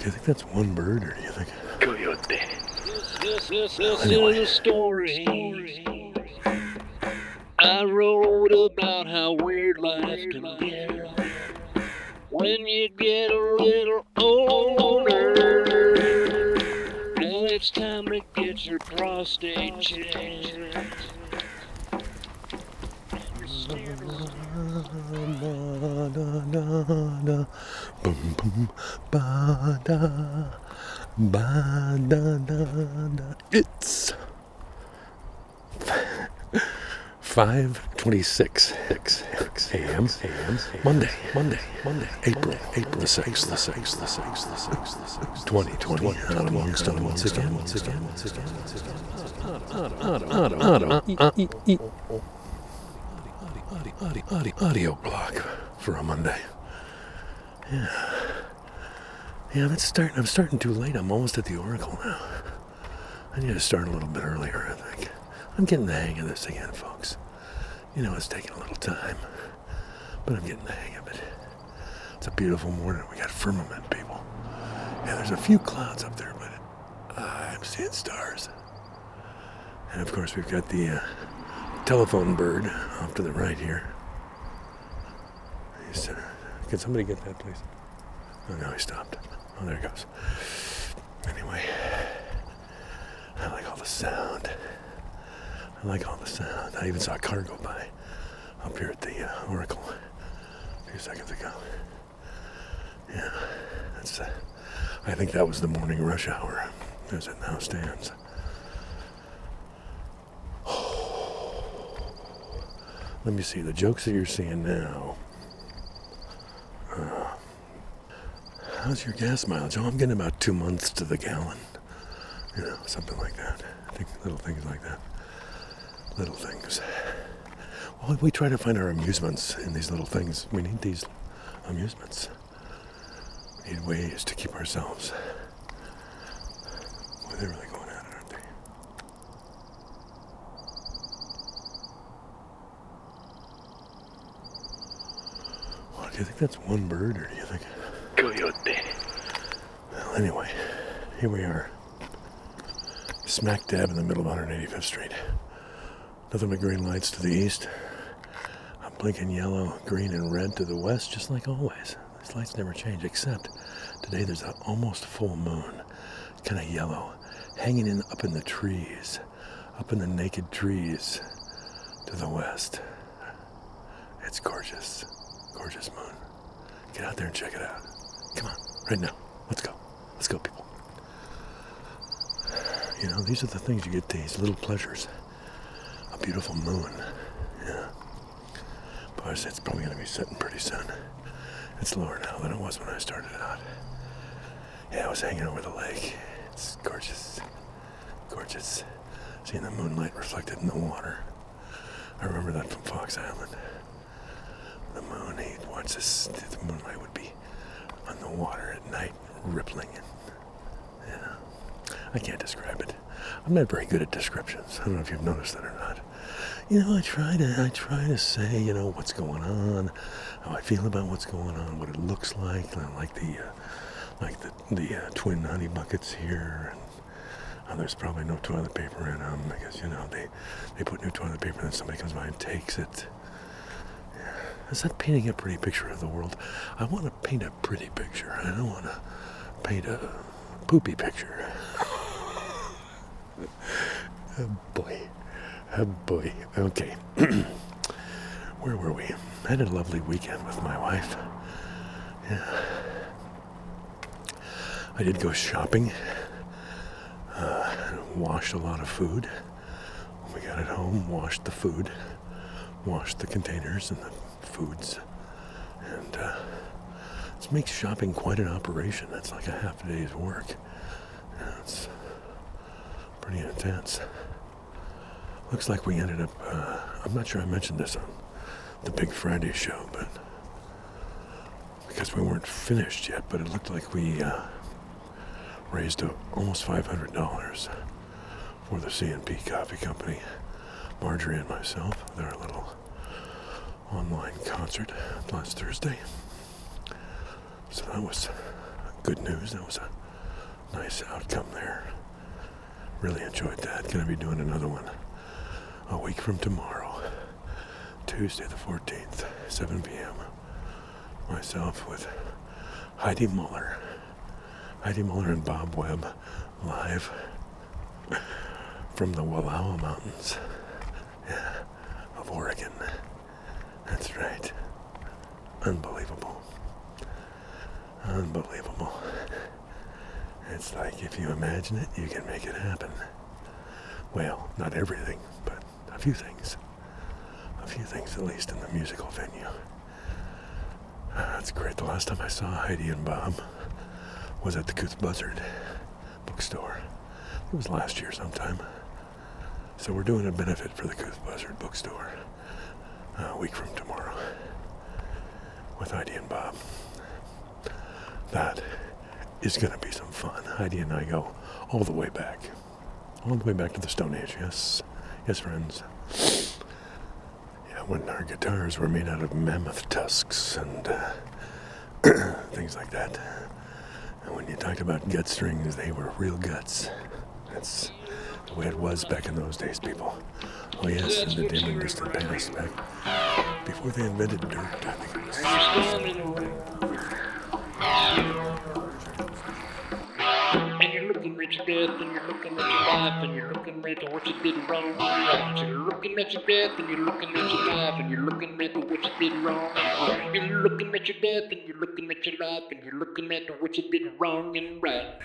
Do you think that's one bird, or do you think? Coyote. This, this, this Anyway. is a story. I wrote about how weird life can get when you get a little older. Now it's time to get your prostate checked. Ba-da-da-da. Boom, boom, ba-da, ba-da-da-da. It's 5:26 a.m. Monday, Monday, Monday, April, April the sixth, the sixth, the sixth, the sixth, the sixth, 2020. Out amongst us once again, once again, once again, once again. Audio blog for a Monday. Yeah. Yeah, that's starting. I'm starting too late. I'm almost at the Oracle now. I need to start a little bit earlier, I think. I'm getting the hang of this again, folks. You know, it's taking a little time, but I'm getting the hang of it. It's a beautiful morning. We got firmament, people. Yeah, there's a few clouds up there, but I'm seeing stars. And of course, we've got the uh, telephone bird off to the right here. Can somebody get that, please? Oh, no, he stopped. Oh, there he goes. Anyway, I like all the sound. I like all the sound. I even saw a car go by up here at the uh, Oracle a few seconds ago. Yeah, that's. Uh, I think that was the morning rush hour, as it now stands. Let me see the jokes that you're seeing now. How's your gas mileage? Oh, I'm getting about two months to the gallon. You know, something like that. I think little things like that. Little things. Well, we try to find our amusements in these little things. We need these amusements. We need ways to keep ourselves. Boy, they're really going at it, aren't they? Well, do you think that's one bird, or do you think? Coyote. Well, anyway, here we are. Smack dab in the middle of 185th Street. Nothing but green lights to the east. A blinking yellow, green, and red to the west, just like always. These lights never change, except today there's an almost full moon. Kind of yellow, hanging in up in the trees, up in the naked trees to the west. It's gorgeous. Gorgeous moon. Get out there and check it out. Come on, right now. Let's go. Let's go, people. You know, these are the things you get these little pleasures. A beautiful moon. Yeah. But it's probably going to be setting pretty soon. It's lower now than it was when I started out. Yeah, I was hanging over the lake. It's gorgeous. Gorgeous. Seeing the moonlight reflected in the water. I remember that from Fox Island. The moon, he'd watch this, the moonlight would be on the water at night, rippling. And, yeah. I can't describe it. I'm not very good at descriptions. I don't know if you've noticed that or not. You know, I try to, I try to say, you know, what's going on, how I feel about what's going on, what it looks like. I like the, uh, like the the uh, twin honey buckets here. And, uh, there's probably no toilet paper in them because you know they they put new toilet paper and then somebody comes by and takes it. Is that painting a pretty picture of the world? I want to paint a pretty picture. I don't want to paint a poopy picture. Oh boy. Oh boy. Okay. Where were we? I had a lovely weekend with my wife. Yeah. I did go shopping. Uh, washed a lot of food. When we got it home, washed the food, washed the containers and the foods. And uh, it makes shopping quite an operation. That's like a half a day's work. Pretty intense. Looks like we ended up, uh, I'm not sure I mentioned this on the Big Friday show, but because we weren't finished yet, but it looked like we uh, raised uh, almost $500 for the C&P Coffee Company. Marjorie and myself, with our little online concert last Thursday. So that was good news. That was a nice outcome there. Really enjoyed that. Gonna be doing another one a week from tomorrow, Tuesday the 14th, 7 p.m. Myself with Heidi Muller. Heidi Muller and Bob Webb live from the Wallowa Mountains yeah, of Oregon. That's right. Unbelievable. Unbelievable. It's like if you imagine it, you can make it happen. Well, not everything, but a few things. A few things, at least, in the musical venue. That's great. The last time I saw Heidi and Bob was at the Couth Buzzard bookstore. It was last year sometime. So we're doing a benefit for the Couth Buzzard bookstore uh, a week from tomorrow with Heidi and Bob. That is going to be some fun. Heidi and I go all the way back. All the way back to the Stone Age, yes. Yes, friends. Yeah, when our guitars were made out of mammoth tusks and uh, things like that. And when you talked about gut strings, they were real guts. That's the way it was back in those days, people. Oh, yes, in the dim and distant past, back before they invented dirt, I think it was. And you're looking at your death, and you're looking at your life, and you're looking at what you did wrong. You're looking at your death, and you're looking at your life, and you're looking at what you did wrong. You're looking at your death, and you're looking at your life, and you're looking at what you did wrong and right.